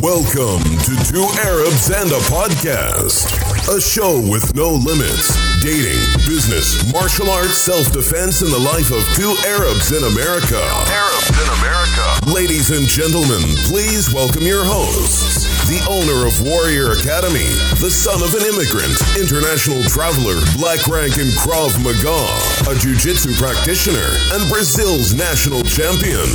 Welcome to Two Arabs and a Podcast, a show with no limits. Dating, business, martial arts, self defense, and the life of two Arabs in America. Arabs in America. Ladies and gentlemen, please welcome your hosts. The owner of Warrior Academy, the son of an immigrant, international traveler, black rank in Krav Maga, a jiu jitsu practitioner, and Brazil's national champion.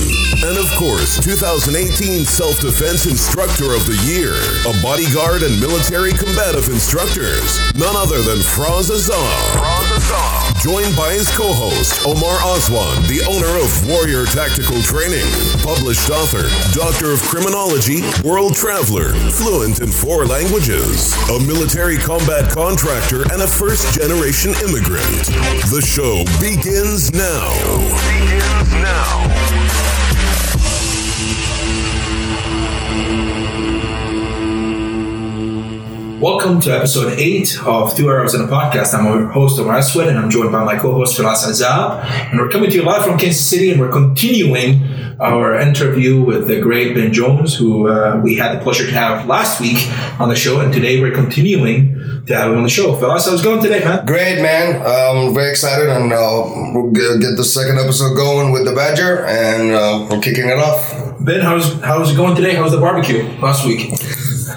And of course, 2018 Self Defense Instructor of the Year, a bodyguard and military combative instructors, none other than Firas Azab. Joined by his co host, Omar Aswad, the owner of Warrior Tactical Training, published author, Doctor of Criminology, world traveler, fluent in four languages, a military combat contractor, and a first generation immigrant. The show begins now. Begins now. Welcome to episode 8 of Two Arabs in a Podcast. I'm your host, Omar Aswad, and I'm joined by my co-host, Firas Azab. And we're coming to you live from Kansas City, and we're continuing our interview with the great Ben Jones, who uh, we had the pleasure to have last week on the show, and today we're continuing to have him on the show. Firas, how's it going today, man? Great, man. I'm very excited, and uh, we'll get get the second episode going with the Badger, and uh, we're kicking it off. Ben, how's how's it going today? How's the barbecue last week?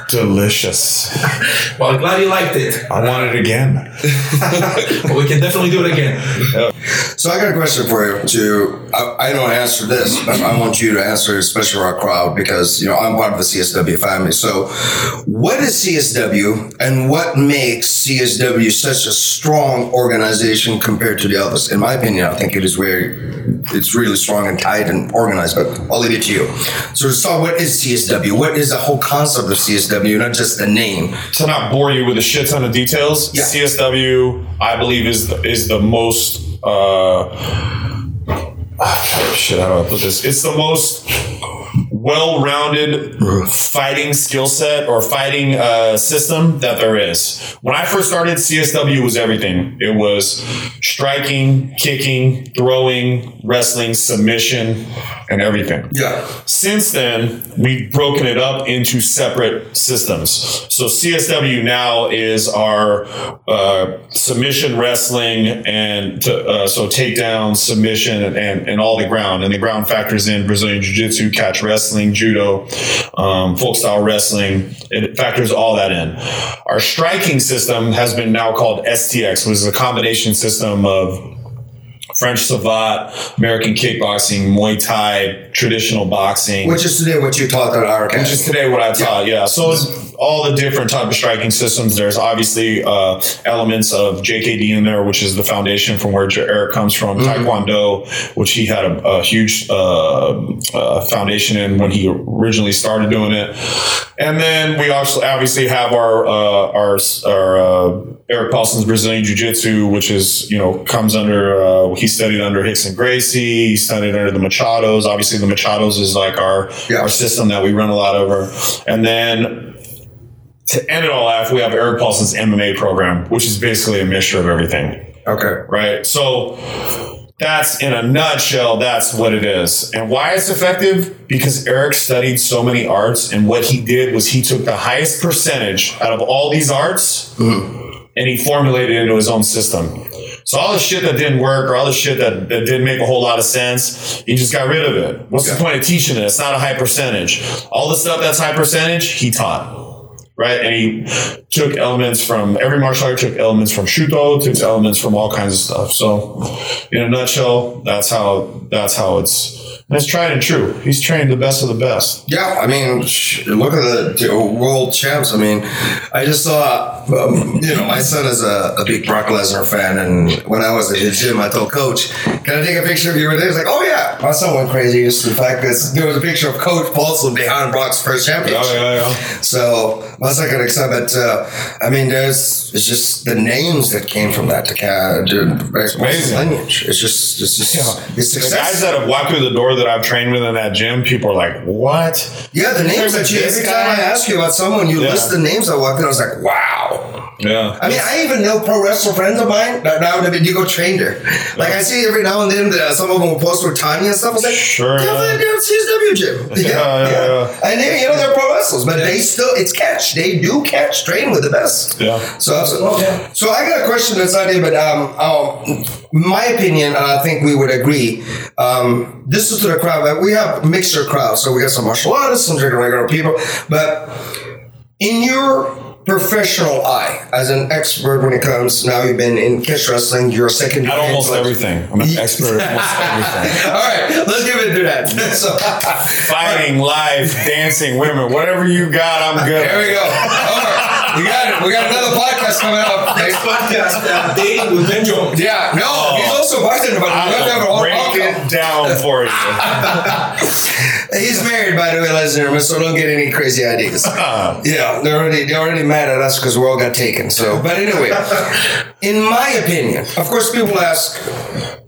Delicious. Well, I'm glad you liked it. I want it again. Well, we can definitely do it again. So I got a question for you. To I, I don't answer this, but I want you to answer, especially for our crowd, because you know I'm part of the CSW family. So, what is CSW, and what makes CSW such a strong organization compared to the others? In my opinion, I think it is where it's really strong and tight and organized. But I'll leave it to you. So to start, what is CSW? What is the whole concept of CSW, not just the name? To not bore you with a shit ton of details, Yeah. CSW, I believe, is the, is the most. Uh, ah, shit, how do I put this? It's the most well-rounded fighting skill set or fighting uh, system that there is. When I first started, CSW was everything. It was striking, kicking, throwing, wrestling, submission, and everything. Yeah. Since then, we've broken it up into separate systems. So CSW now is our uh, submission wrestling and to, uh, so takedown, submission, and, and, and all the ground. And the ground factors in Brazilian Jiu Jitsu, catch wrestling, judo, um, folk style wrestling. It factors all that in. Our striking system has been now called STX, which is a combination system of French Savate, American kickboxing, Muay Thai, traditional boxing. Which is today what you taught at our academy. Which is today what I taught, yeah. So it's all the different type of striking systems. There's obviously uh, elements of JKD in there, which is the foundation from where Eric comes from. Taekwondo, which he had a, a huge uh, uh, foundation in when he originally started doing it. And then we also obviously have our uh, our our uh, Eric Paulson's Brazilian Jiu Jitsu, which is you know comes under uh, he studied under Rickson Gracie. He studied under the Machados. Obviously, the Machados is like our Yeah. our system that we run a lot over. And then to end it all off, we have Eric Paulson's MMA program, which is basically a mixture of everything okay. right? So that's in a nutshell, that's what it is. And why it's effective? Because Eric studied so many arts, and what he did was he took the highest percentage out of all these arts mm-hmm. and he formulated it into his own system. So all the shit that didn't work or all the shit that, that didn't make a whole lot of sense, he just got rid of it. What's the point of teaching it? It's not a high percentage. All the stuff that's high percentage, he taught right? And he took elements from every martial art, took elements from Shooto, took elements from all kinds of stuff. So, in a nutshell, that's how that's how it's. And it's tried and true. He's trained the best of the best. Yeah, I mean, sh- look at the, the world champs. I mean, I just saw, um, you know, my son is a, a big Brock Lesnar fan, and when I was at the gym, I told Coach, "Can I take a picture of you?" And he was like, "Oh yeah." My son went crazy. Just the fact that there was a picture of Coach Paulson behind Brock's first championship. Oh, yeah. Yeah. So my second excited, but uh, I mean, there's it's just the names that came from that. The cat, amazing. lineage. It's just, just, it's The guys that have walked through the door that I've trained with in that gym, people are like, "What?" Yeah, the names that you, every time I ask you about someone, you Yeah. list the names I walked in, I was like, wow. Yeah. I mean, I even know pro wrestler friends of mine that now that you go train there. Like, I see every now and then that some of them will post with Tanya and stuff. I was like, Sure, yeah, yeah. at CSW gym. Yeah, yeah, yeah. And they, you know, they're pro wrestlers. but they still it's catch. They do catch, train with the best. Yeah. So, so, Oh, yeah. so I got a question that's not here, but um, um, my opinion, and I think we would agree. Um, this is to the crowd. We have mixture crowd, so we got some martial artists, some regular people. But in your professional eye, as an expert when it comes, now you've been in catch wrestling. You're a second. At almost everything. I'm an expert at almost everything. All right, let's give it to that. So, Fighting, live, dancing, women, whatever you got, I'm good. there we go. All right, we got. We got another podcast coming up. Next podcast, uh, dating with Ben Jones. Yeah, no, he's also bartender, but we have to have I a will break podcast. it down for you. He's married, by the way, ladies and so don't get any crazy ideas. yeah, they're already they're already mad at us because we all got taken. So, but anyway, in my opinion, of course, people ask,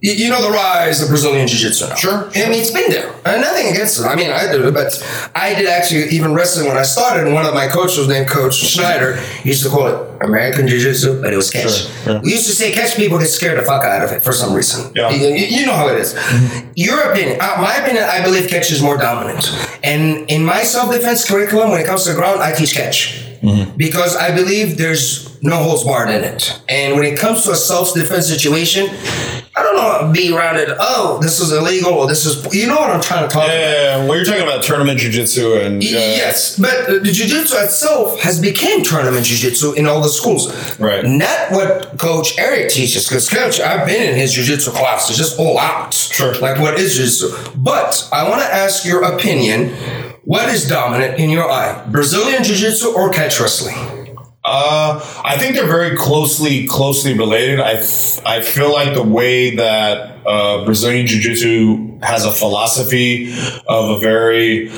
you, you know, the rise of Brazilian Jiu-Jitsu now. Sure. I mean, it's been there. And nothing against it. I mean, I did it, but I did actually even wrestling when I started. And one of my coaches was named Coach Schneider. Used to call it American Jiu-Jitsu, but it was catch. Sure, yeah. We used to say catch people get scared the fuck out of it for some reason. Yeah. You, you- know how it is. Your opinion, uh, my opinion, I believe catch is more dominant. And in my self-defense curriculum, when it comes to the ground, I teach catch. Because I believe there's no holds barred in it. And when it comes to a self-defense situation, I don't be it, oh, this is illegal, this is, you know what I'm trying to talk about. Yeah, well, you're talking about tournament jujitsu and uh, Yes, but uh, the jiu-jitsu itself has become tournament jiu-jitsu in all the schools. Right. Not what Coach Eric teaches, because Coach, I've been in his jiu-jitsu classes, just all out. Sure. Like what is jiu-jitsu? But I want to ask your opinion. What is dominant in your eye? Brazilian jiu-jitsu or catch wrestling? Uh, I think they're very closely closely related. I f- I feel like the way that uh, Brazilian Jiu Jitsu has a philosophy of a very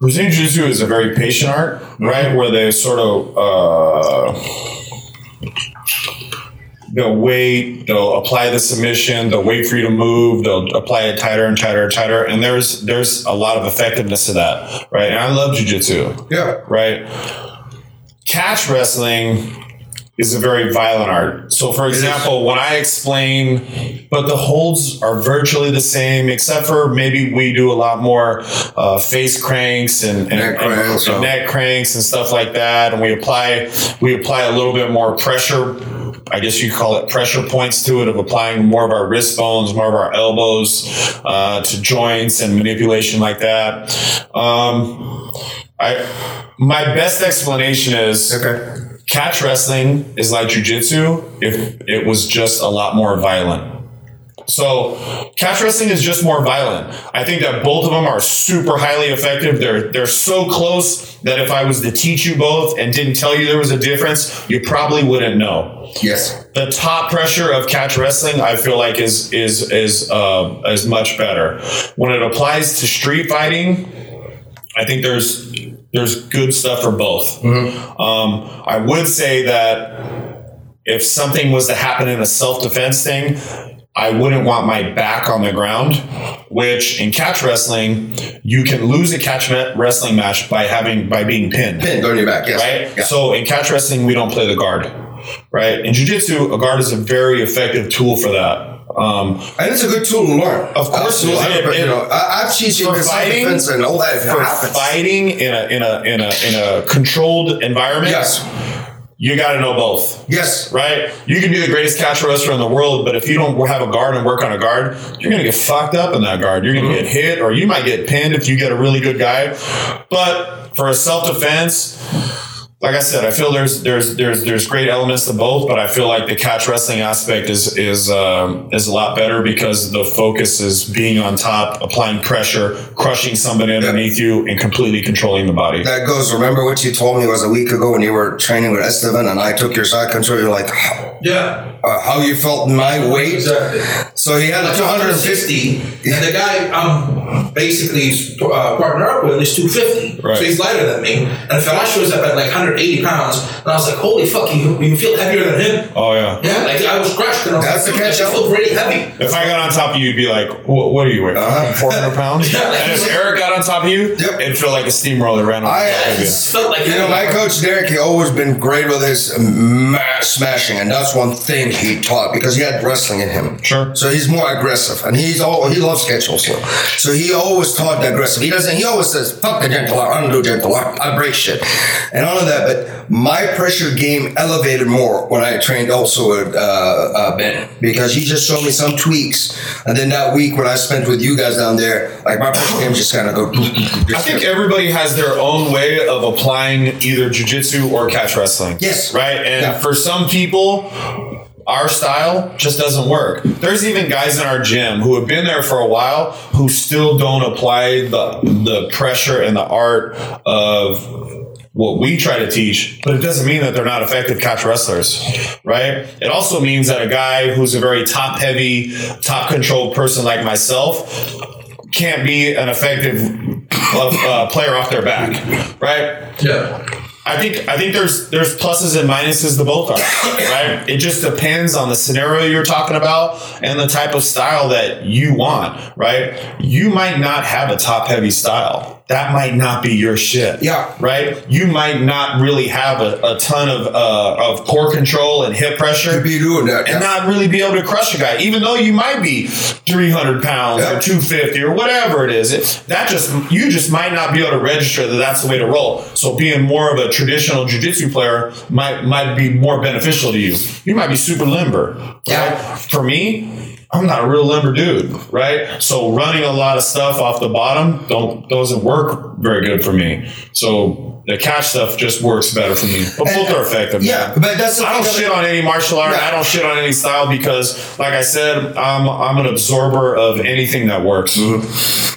Brazilian Jiu Jitsu is a very patient art, right? Where they sort of uh, they'll wait, they'll apply the submission, they'll wait for you to move, they'll apply it tighter and tighter and tighter, and there's there's a lot of effectiveness to that, right? And I love Jiu Jitsu Yeah. right? Catch wrestling is a very violent art. So, for example, when I explain, but the holds are virtually the same, except for maybe we do a lot more uh, face cranks and, and, Neck cranks, and oh. neck cranks and stuff like that, and we apply we apply a little bit more pressure. I guess you call it pressure points to it of applying more of our wrist bones, more of our elbows uh, to joints and manipulation like that. Um, I my best explanation is Okay. catch wrestling is like jujitsu if it was just a lot more violent. So catch wrestling is just more violent. I think that both of them are super highly effective. They're they're so close that if I was to teach you both and didn't tell you there was a difference, you probably wouldn't know. Yes. The top pressure of catch wrestling, I feel like is is is uh, is much better. When it applies to street fighting, I think there's there's good stuff for both. Um, I would say that if something was to happen in a self defense thing, I wouldn't want my back on the ground. Which in catch wrestling, you can lose a catch wrestling match by having by being pinned Pinned on your back. Yes. right? Yeah. So in catch wrestling, we don't play the guard, right? In jiu-jitsu, a guard is a very effective tool for that. Um, and it's a good tool to learn. Of course. Absolutely. You know, I, I've teaching for fighting- and all that. For happens. fighting in a in a in a in a controlled environment, Yes. you got to know both. Yes. Right? You can be the greatest catch wrestler in the world, but if you don't have a guard and work on a guard, you're going to get fucked up in that guard. You're going to Mm-hmm. get hit, or you might get pinned if you get a really good guy. But for a self defense, like I said, I feel there's there's there's there's great elements to both, but I feel like the catch wrestling aspect is is um, is a lot better because the focus is being on top, applying pressure, crushing somebody underneath you, and completely controlling the body. That goes. Remember what you told me was a week ago when you were training with Esteban and I took your side control. You're like, Yeah. uh, how you felt in my weight. Exactly. So he had a 250. 250, and the guy I'm basically uh, partner up with is 250. Right. So he's lighter than me. And Felash shows up at like 180 pounds, and I was like, holy fuck, you, you feel heavier than him? Oh yeah. Yeah, like I was crushed, and I was That's like, the catch I feel pretty heavy. If I got on top of you, you'd be like, "What, what are you weighing? Uh-huh. Four hundred pounds?" Yeah, like- and if Eric got on top of you, Yep. it'd feel like a steamroller ran on I- top of you. Felt like You know, my coach Derek, he always been great with his mass smashing, and that's one thing he taught because he had wrestling in him. Sure. So So he's more aggressive, and he's all he loves catch also. So he always taught aggressive. He doesn't. He always says, "Fuck the gentle art. I don't do gentle art. I break shit," and all of that. But my pressure game elevated more when I trained also with uh, uh, Ben because he just showed me some tweaks, and then that week when I spent with you guys down there, like my pressure game just kind of go. I think everybody has their own way of applying either jujitsu or catch wrestling. Yes. Right? And Yeah. for some people, our style just doesn't work. There's even guys in our gym who have been there for a while who still don't apply the the pressure and the art of what we try to teach, but it doesn't mean that they're not effective catch wrestlers, right? It also means that a guy who's a very top heavy, top controlled person like myself can't be an effective uh, player off their back, right? Yeah. I think I think there's there's pluses and minuses to both are right. It just depends on the scenario you're talking about and the type of style that you want, right? You might not have a top heavy style. That might not be your shit. Yeah. Right. You might not really have a, a ton of uh, of core control and hip pressure be doing that. and yeah. not really be able to crush a guy, even though you might be 300 pounds Yeah. or 250 or whatever it is. It, that just you just might not be able to register that that's the way to roll. So being more of a traditional jujitsu player might might be more beneficial to you. You might be super limber. Yeah. For me. I'm not a real limber dude, right? So running a lot of stuff off the bottom don't doesn't work very good for me. So the catch stuff just works better for me. But both are effective. yeah, man. but that's I don't shit about- on any martial art. Yeah. I don't shit on any style because, like I said, I'm I'm an absorber of anything that works.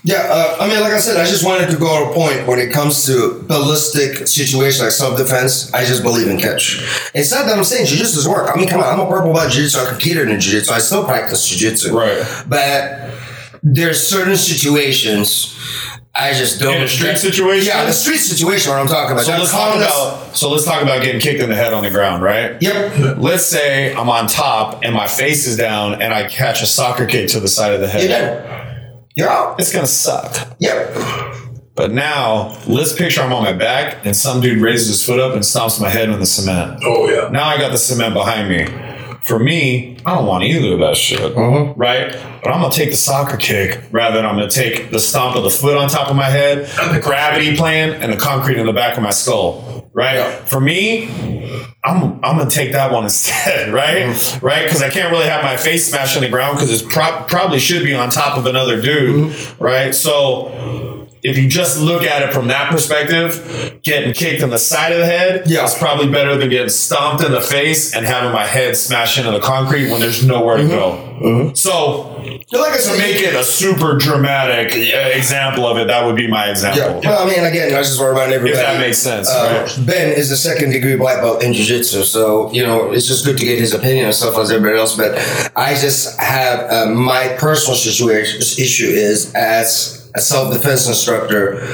Yeah, uh, I mean, like I said, I just wanted to go to a point when it comes to ballistic situations like self defense. I just believe in catch. It's not that I'm saying jiu-jitsu doesn't work. I mean, come on, I'm a purple belt jiu-jitsu. I competed in jiu-jitsu. I still practice jiu-jitsu. Right. But there's certain situations I just don't. In a street situation? Yeah, the street situation. What I'm talking about. So They're let's talk about so let's talk about getting kicked in the head on the ground, right? Yep. Let's say I'm on top and my face is down and I catch a soccer kick to the side of the head. You're head. dead. You're out. It's gonna suck. Yep. But now let's picture I'm on my back and some dude raises his foot up and stomps my head on the cement. Oh yeah. Now I got the cement behind me. For me, I don't want either of that shit, mm-hmm. right? But I'm gonna take the soccer kick rather than I'm gonna take the stomp of the foot on top of my head, the gravity playing, and the concrete in the back of my skull, right? For me, I'm I'm gonna take that one instead, right? Mm-hmm. Right? Because I can't really have my face smashed on the ground because it's pro- probably should be on top of another dude, mm-hmm. right? So if you just look at it from that perspective, getting kicked in the side of the head Yeah. is probably better than getting stomped in the face and having my head smash into the concrete when there's nowhere to go. So, Like I to make it a super dramatic uh, example of it, that would be my Yeah. example. Well, I mean, again, I just want about everybody. If that makes sense, Uh, right? Ben is a second degree black belt in jiu-jitsu, so you know it's just good to get his opinion and stuff as everybody else. But I just have uh, my personal situation issue is as a self-defense instructor.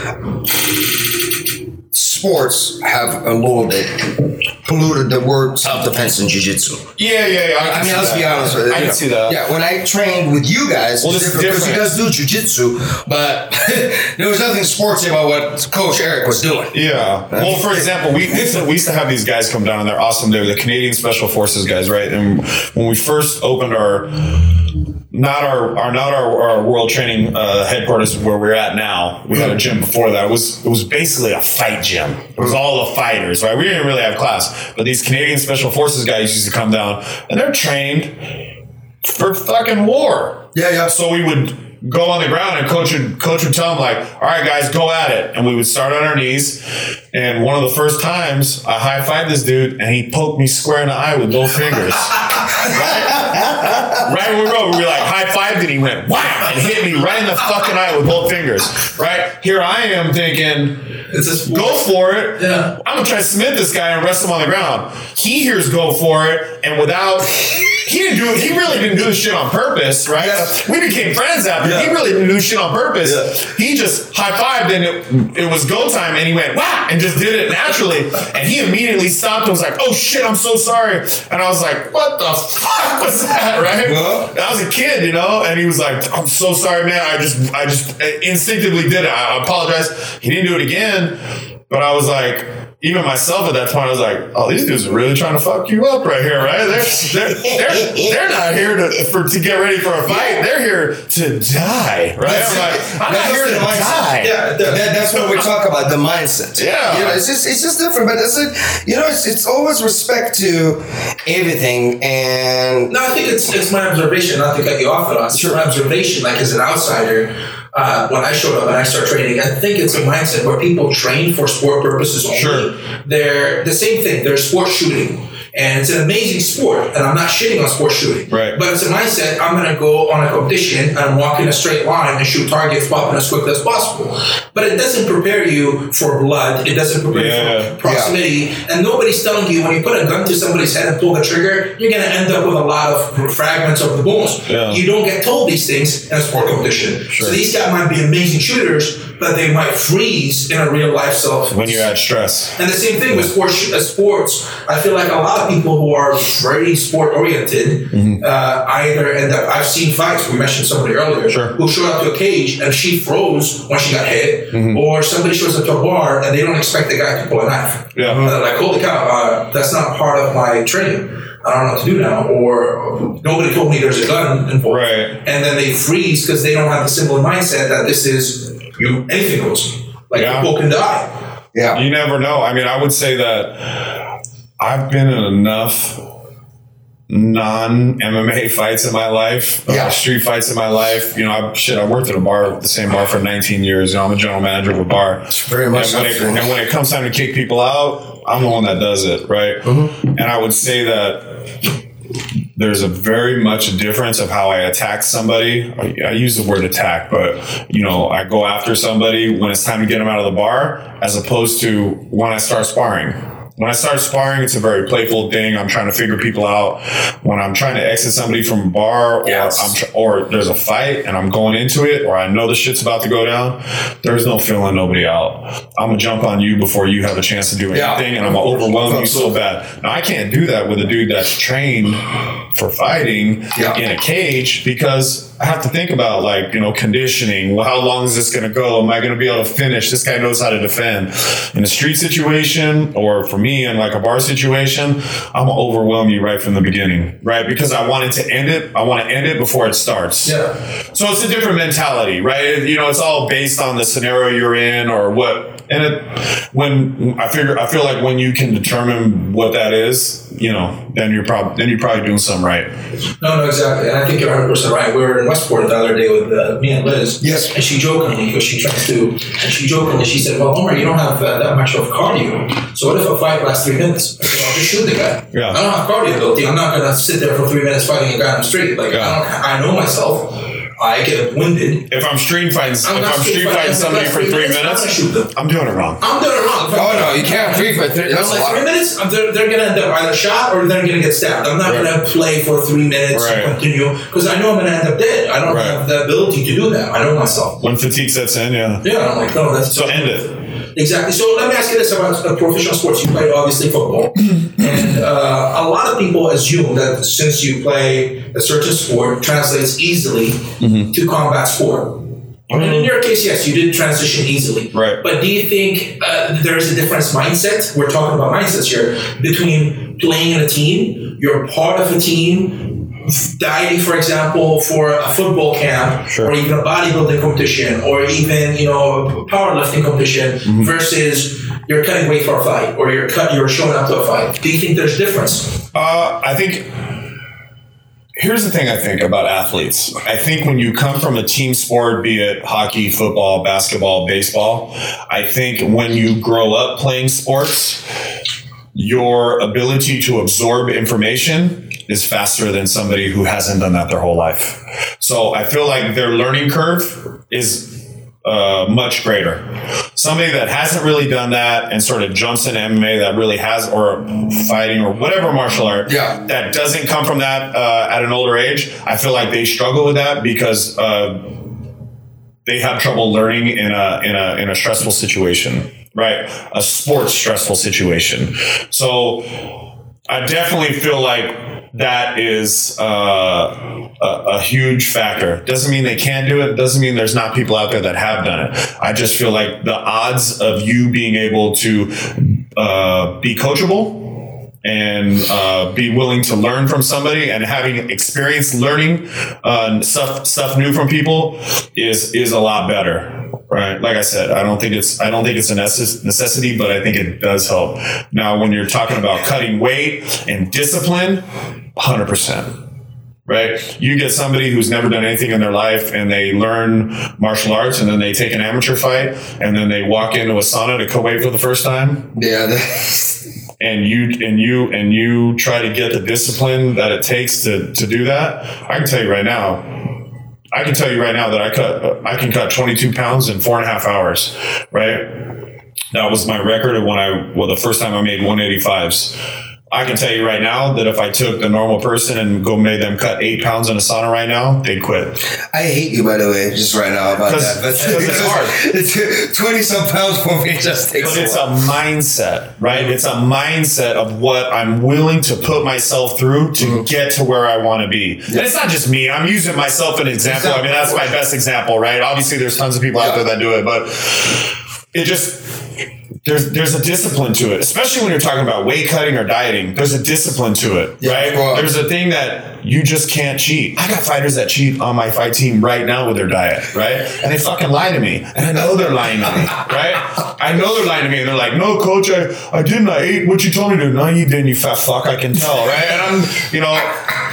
Sports have a little bit polluted the word self-defense in jiu-jitsu. Yeah, yeah, yeah. I, I mean, let's that. be honest with you. I can you know. see that. Yeah, when I trained with you guys, Well, it's different because you guys do jujitsu, but there was nothing sportsy about what Coach Eric was doing. Yeah. Well, for example, we we used, to, we used to have these guys come down and they're awesome. They're the Canadian Special Forces guys, right? And when we first opened our not our, our not our, our world training uh, headquarters where we're at now. We had a gym before that. It was it was basically a fight gym. It was all the fighters, right? We didn't really have class, but these Canadian Special Forces guys used to come down and they're trained for fucking war. Yeah, yeah. So we would go on the ground and coach would coach would tell them like, all right guys, go at it. And we would start on our knees. And one of the first times I high fived this dude and he poked me square in the eye with both fingers. right? Right when we were, we were like high fived and he went wow and hit me right in the fucking eye with both fingers. Right? Here I am thinking go for it. Yeah. I'm gonna try to submit this guy and rest him on the ground. He hears go for it, and without he didn't do it. he really didn't do this shit on purpose, right? Yeah. We became friends after. He really didn't do shit on purpose. Yeah. He just high fived and it, it was go time, and he went wow and just did it naturally. And he immediately stopped and was like, "Oh shit, I'm so sorry." And I was like, "What the fuck was that?" Right? Yeah. I was a kid, you know, and he was like, "I'm so sorry, man. I just, I just uh, instinctively did it. I apologize." He didn't do it again, But I was like, even myself at that point, I was like, "Oh, these dudes are really trying to fuck you up right here, right? They're they're they're, they're not here to for to get ready for a fight. They're here to die, right? I'm like, I'm not That's here to mindset. die. Yeah, That, that's what we talk about the mindset. Yeah. you know, it's just it's just different. But it's it, you know, it's, it's always respect to everything, and No, I think it's it's my observation. Not to cut you off at all. It's my observation. Like as an outsider, uh, when I showed up and I start training, I think it's a mindset where people train for sport purposes only. Sure. They're the same thing. They're sport shooting. And it's an amazing sport, and I'm not shitting on sport shooting. Right. But it's a mindset. I'm gonna go on a competition and walk in a straight line and shoot targets, popping as quickly as possible. But it doesn't prepare you for blood. It doesn't prepare Yeah. you for proximity. And nobody's telling you when you put a gun to somebody's head and pull the trigger, you're going to end up with a lot of fragments of the bones. Yeah. You don't get told these things in a sport competition. So these guys might be amazing shooters, but they might freeze in a real life self. When you add stress, And the same thing with sports. Uh, sports, I feel like a lot of people who are very sport oriented Mm-hmm. uh, either end up. I've seen fights. We mentioned somebody earlier Sure. who showed up to a cage and she froze when she got hit, Mm-hmm. or somebody shows up to a bar and they don't expect the guy to pull a knife. Yeah. And they're like, holy cow, uh, that's not part of my training. I don't know what to do now, or nobody told me there's a gun involved. Right. And then they freeze because they don't have the simple mindset that this is you. Anything goes. Like Yeah. people can die. yeah, you never know. I mean, I would say that I've been in enough non MMA fights in my life, Yeah. uh, street fights in my life. You know, I, shit, I worked at a bar, the same bar for 19 years. You know, I'm a general manager of a bar. It's very much and when, it, and when it comes time to kick people out, I'm the one that does it, right? Mm-hmm. And I would say that there's a very much a difference of how I attack somebody. I, I use the word attack, but you know, I go after somebody when it's time to get them out of the bar, as opposed to when I start sparring. When I start sparring, it's a very playful thing. I'm trying to figure people out. When I'm trying to exit somebody from a bar, or Yes. I'm tr- or there's a fight and I'm going into it, or I know the shit's about to go down, there's no feeling nobody out. I'm gonna jump on you before you have a chance to do Yeah. anything, and I'm gonna overwhelm you so bad. Now I can't do that with a dude that's trained for fighting Yeah. in a cage because I have to think about like you know conditioning. Well, how long is this going to go? Am I going to be able to finish? This guy knows how to defend. In a street situation, or for me in like a bar situation, I'm gonna overwhelm you right from the beginning, right? Because I wanted to end it. I want to end it before it starts. Yeah. So it's a different mentality, right? You know, it's all based on the scenario you're in or what. And it, when I figure, I feel like when you can determine what that is, you know, then you're probably then you're probably doing something right. No, no, exactly. And I think you're 100 percent right. We were in Westport the other day with uh, me and Liz. Yes. And she jokingly, because she tries to, and she jokingly, she said, "Well, Omar, you don't have uh, that much of cardio. So what if a fight lasts three minutes? I said, "Well, just shoot the guy. Yeah. I don't have cardio ability. I'm not gonna sit there for three minutes fighting a guy on the street. Like Yeah. I don't. I know myself. I get winded. If I'm street fighting, if I'm not I'm street street fighting fighting somebody for three I'm gonna minutes, shoot them. I'm doing it wrong. I'm doing it wrong. Oh no, you can't three for three. That's I'm a like lot. three minutes. I'm- They're, they're gonna end up either shot or they're gonna get stabbed. I'm not Right. gonna play for three minutes Right. and continue because I know I'm gonna end up dead. I don't Right. have the ability to do that. I know myself. When fatigue sets in, yeah. Yeah, I'm like, no, that's So end it. Exactly. So let me ask you this about uh, professional sports. You play obviously football, and uh, a lot of people assume that since you play a certain sport, translates easily to combat sport. And in your case, yes, you did transition easily. Right. But do you think uh, there is a difference mindset? We're talking about mindsets here between playing in a team, you're part of a team, dieting, for example, for a football camp, Sure. or even a bodybuilding competition, or even you know a powerlifting competition, Mm-hmm. versus you're cutting weight for a fight, or you're cut, you're showing up to a fight. Do you think there's difference? Uh, I think here's the thing I think about athletes. I think when you come from a team sport, be it hockey, football, basketball, baseball, I think when you grow up playing sports, your ability to absorb information is faster than somebody who hasn't done that their whole life. So I feel like their learning curve is uh, much greater. Somebody that hasn't really done that and sort of jumps into MMA that really has, or fighting or whatever martial art, Yeah. that doesn't come from that uh, at an older age, I feel like they struggle with that because uh, they have trouble learning in a in a in a stressful situation, right? A sports stressful situation. So I definitely feel like that is uh, a, a huge factor. Doesn't mean they can't do it. Doesn't mean there's not people out there that have done it. I just feel like the odds of you being able to uh, be coachable and uh, be willing to learn from somebody and having experience learning uh, stuff stuff new from people is is a lot better right like i said i don't think it's i don't think it's a necessity but i think it does help now when you're talking about cutting weight and discipline 100% right? You get somebody who's never done anything in their life and they learn martial arts and then they take an amateur fight and then they walk into a sauna to weight for the first time Yeah, and you and you and you try to get the discipline that it takes to to do that. I can tell you right now. I can tell you right now that I cut I can cut 22 pounds in four and a half hours, right? That was my record of when I well the first time I made 185s. I can tell you right now that if I took the normal person and go made them cut eight pounds in a sauna right now, they'd quit. I hate you, by the way, just right now about that. But 'cause it's hard. It's twenty some pounds for me just takes. But it's while. a mindset, right? It's a mindset of what I'm willing to put myself through to mm-hmm. get to where I want to be. And it's not just me. I'm using myself as an example. I mean, that's my best example, right? Obviously, there's tons of people out there that do it, but it just there's there's a discipline to it, especially when you're talking about weight cutting or dieting. There's a discipline to it, Yeah, right? course. There's a thing that you just can't cheat. I got fighters that cheat on my fight team right now with their diet, right? And they fucking lie to me, and I know they're lying to me, right? I know they're lying to me, and they're like, "No, coach, I, I didn't. I ate what you told me to." No, you didn't, you fat fuck. I can tell, right? And I'm, you know,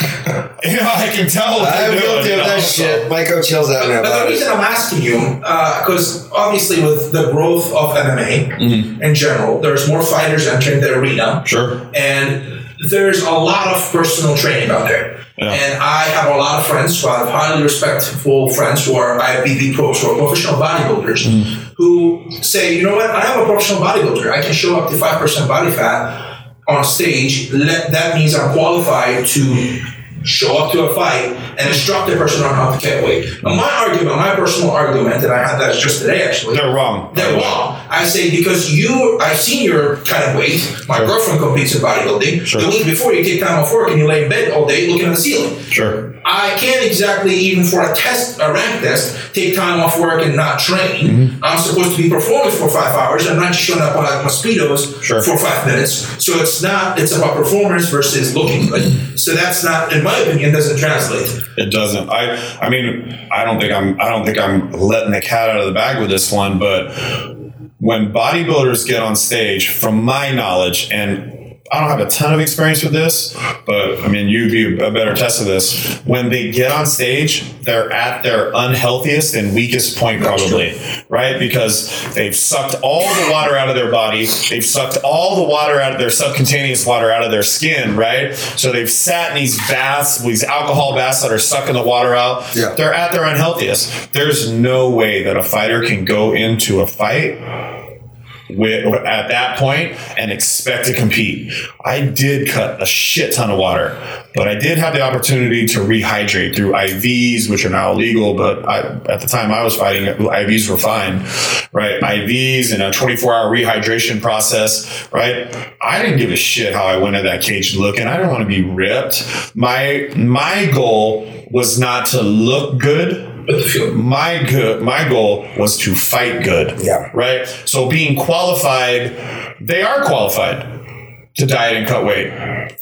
you know, I can tell. What I'm they're guilty you of know? that shit. My coach yells at me But the reason. I'm asking you, because obviously with the growth of MMA Mm-hmm. in general, there's more fighters entering the arena. Sure. And there's a lot of personal training out there. Yeah. And I have a lot of friends who I have highly respectful friends who are IFBB pros, who are professional bodybuilders, Mm-hmm. who say, you know what, I am a professional bodybuilder. I can show up to 5% body fat on stage. That means I'm qualified to show up to a fight and instruct the person on how to cut weight. Now, my argument, my personal argument, and I had that just today actually. They're wrong. They're wrong. I say because you, I've seen your kind of weight. My girlfriend competes in bodybuilding. Sure. The week before, you take time off work and you lay in bed all day looking at the ceiling. Sure. I can't exactly, even for a test, a rank test, take time off work and not train. Mm-hmm. I'm supposed to be performing for five hours. I'm not just showing up on like mosquitoes Sure. for five minutes. So it's not. It's about performance versus looking good. So that's not, in my opinion, doesn't translate. It doesn't. I. I mean, I don't think I'm. I don't think I'm letting the cat out of the bag with this one. But when bodybuilders get on stage, from my knowledge, and I don't have a ton of experience with this, but I mean, you'd be a better test of this. When they get on stage, they're at their unhealthiest and weakest point, probably, right? Because they've sucked all the water out of their body, they've sucked all the water out of their subcutaneous water out of their skin, right? So they've sat in these baths, these alcohol baths that are sucking the water out. Yeah. They're at their unhealthiest. There's no way that a fighter can go into a fight with, at that point and expect to compete. I did cut a shit ton of water, but I did have the opportunity to rehydrate through IVs, which are now illegal. But I, at the time I was fighting, IVs were fine, right? IVs and a 24 hour rehydration process, right? I didn't give a shit how I went in that cage looking. I didn't want to be ripped. My my goal was not to look good. My good my goal was to fight good Yeah. right so being qualified they are qualified to diet and cut weight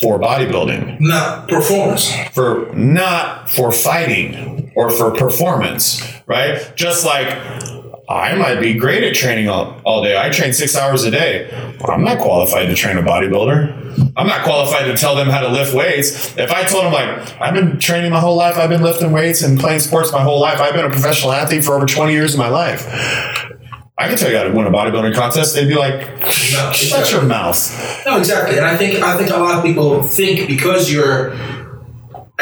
for bodybuilding Not performance. for not for fighting or for performance right just like I might be great at training all, all day. I train six hours a day. I'm not qualified to train a bodybuilder. I'm not qualified to tell them how to lift weights. If I told them, like, I've been training my whole life, I've been lifting weights and playing sports my whole life, I've been a professional athlete for over 20 years of my life. I can tell you how to win a bodybuilding contest. They'd be like, No, shut your mouth. No, exactly. And I think I think a lot of people think because you're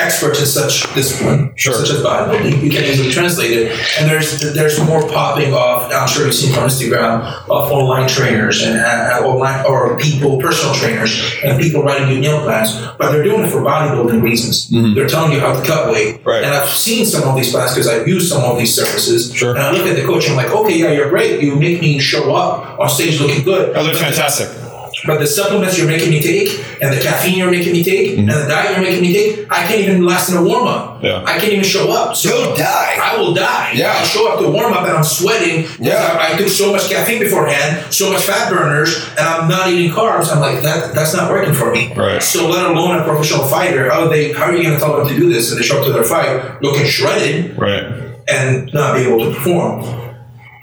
expert in such discipline, Sure. such as bodybuilding, you can easily translate it. And there's there's more popping off. I'm sure you've seen from Instagram of online trainers and uh, online or people, personal trainers, and people writing you meal plans, but they're doing it for bodybuilding reasons. They're telling you how to cut weight. Mm-hmm. Right. And I've seen some of these plans because I've used some of these services. Sure. And I look at the coach and I'm like, okay, yeah, you're great. You make me show up on stage looking good. Oh, they're But- fantastic. But the supplements you're making me take, and the caffeine you're making me take, and the mm-hmm. diet you're making me take, I can't even last in a warm up. Yeah. I can't even show up. So You'll die. I will die. Yeah. I show up to warm up and I'm sweating. Yeah. I, I took so much caffeine beforehand, so much fat burners, and I'm not eating carbs. I'm like that. That's not working for me. Right. So let alone a professional fighter. How they? How are you going to tell them to do this? And they show up to their fight looking shredded Right. and not be able to perform.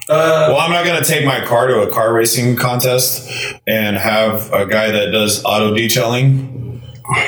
Uh, well, I'm not going to take my car to a car racing contest and have a guy that does auto detailing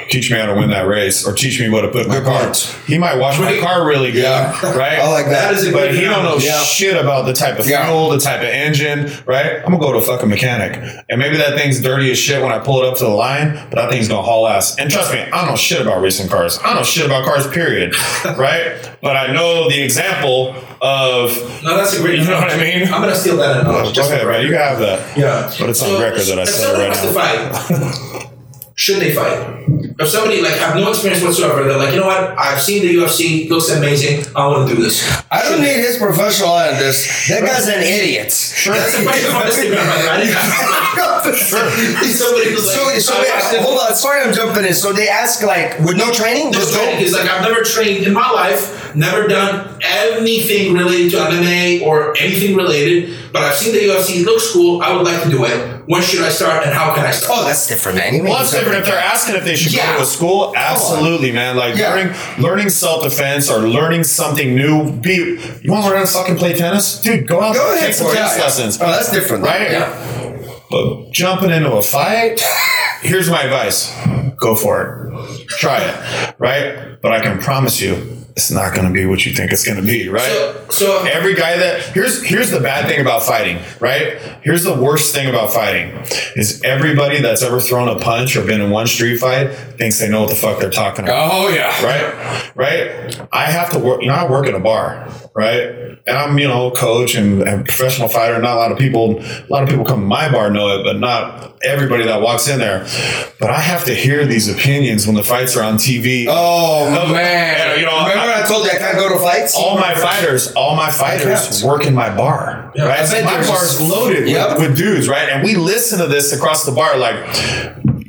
teach me how to win that race or teach me what to put in my Good car. points. He might wash my Right. car really good, Yeah. right? I like that. That is a but he don't know. Yeah. shit about the type of Yeah. fuel, the type of engine, right? I'm gonna go to a fucking mechanic, and maybe that thing's dirty as shit when I pull it up to the line, but that thing's gonna haul ass. And trust me, I don't know shit about racing cars. I don't know shit about cars, period, right? But I know the example of. No, that's a great. You know what I mean? I'm going to steal that analogy. Go just ahead, for man. You can have that. Yeah. But it's on record that I if said it right now. to fight, should they fight? If somebody like have no experience whatsoever, they're like, you know what? I've seen the UFC, looks amazing. I want to do this. I don't need his professional on this. That guy's an idiot. Sure. That's a question from Instagram, the way. I didn't have Somebody was like, so I they, watched it. hold on, sorry I'm jumping in. So they ask like with no training, No just go. training. He's like, I've never trained in my life, never done anything related to MMA or anything related, but I've seen the UFC, it looks cool, I would like to do it. When should I start and how can I start? Oh, that's different anyway. Well, that's different. If they're asking if they should Yeah. go to a school, absolutely, man. Like Yeah. learning, learning self defense or learning something new. Be you want to learn how to fucking play tennis, dude? Go out, Go ahead, take some tennis lessons, Oh, that's different. right? Yeah. But jumping into a fight, here's my advice: go for it, try it, right? But I can promise you, it's not going to be what you think it's going to be, right? So, so Every guy that here's here's the bad thing about fighting, right? Here's the worst thing about fighting is everybody that's ever thrown a punch or been in one street fight thinks they know what the fuck they're talking about. Oh yeah. Right? Right? I have to work, you know, I work in a bar, right? And I'm, you know, coach and, and professional fighter. Not a lot of people, a lot of people come to my bar know it, but not everybody that walks in there. But I have to hear these opinions when the fights are on TV. Oh man. you know, I, told you I can't go to fights. all my fighters, all my fighters work in my bar, Yeah, right? I bet my bar's loaded Yep. with, with dudes, right? And we listen to this across the bar, like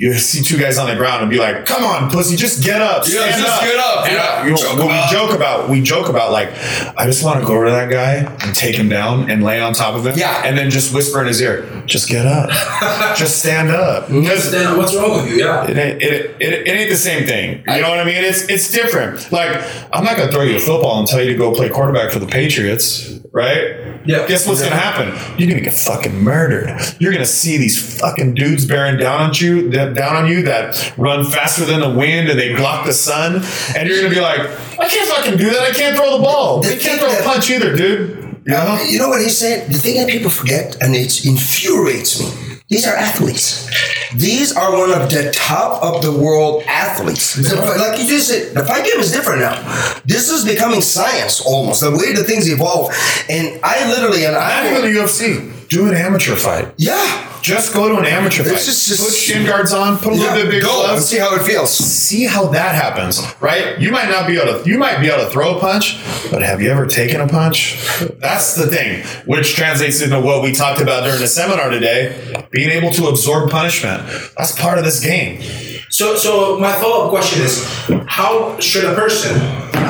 you see two guys on the ground and be like, "Come on, pussy, just get up, Yeah, stand just up. get up, And, yeah. you know, Joke we joke about, we joke about like, I just want to go over to that guy and take him down and lay on top of him, Yeah. and then just whisper in his ear, "Just get up, just stand up." Because what's wrong with you? Yeah. it ain't, it, it, it ain't the same thing. You know what I mean? It's it's different. Like I'm not gonna throw you a football and tell you to go play quarterback for the Patriots, right? Yeah. Guess what's gonna happen? You're gonna get fucking murdered. You're gonna see these fucking dudes bearing down on you, that- down on you that run faster than the wind and they block the sun, and you're gonna be like, I can't fucking do that. I can't throw the ball. The I can't throw a punch either, dude. You uh, know? You know what he said? The thing that people forget, and it infuriates me. These are athletes. These are one of the top of the world athletes. Like you just said, the fight game is different now. This is becoming science almost. The way the things evolve, and I literally and I Not even I, the UFC. Do an amateur fight. yeah, Just go to an amateur fight. Just- just- Put shin guards on. Put a little bit bigger go and gloves. see how it feels. see how that happens, right? You might not be able to you might be able to throw a punch, but have you ever taken a punch? That's the thing, which translates into what we talked about during the seminar today, being able to absorb punishment. That's part of this game. So, so my follow up question is, how should a person,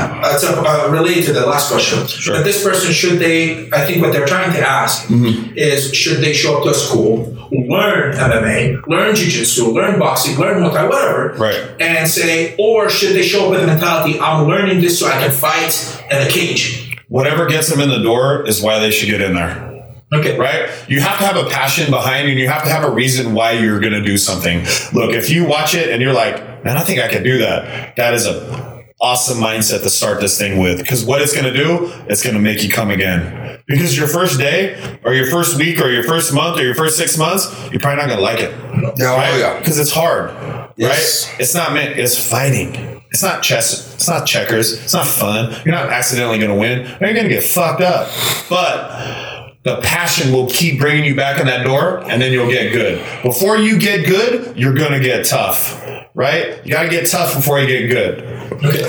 uh, to uh, relate to the last question, that this person should they? I think what they're trying to ask Mm-hmm. is, should they show up to a school, learn MMA, learn jiu-jitsu, learn boxing, learn Muay Thai, whatever, Right. and say, or should they show up with the mentality, I'm learning this so I can fight in a cage? Whatever gets them in the door is why they should get in there. Okay, right? You have to have a passion behind you and you have to have a reason why you're going to do something. Look, if you watch it and you're like, man, I think I could do that, that is a awesome mindset to start this thing with. Because what it's going to do, it's going to make you come again. Because your first day or your first week or your first month or your first six months, you're probably not going to like it. Yeah, oh, right? yeah. Because it's hard, Yes. right? It's not meant, it's fighting. It's not chess. It's not checkers. It's not fun. You're not accidentally going to win. You're going to get fucked up. But the passion will keep bringing you back in that door and then you'll get good. Before you get good, you're going to get tough, right? You got to get tough before you get good.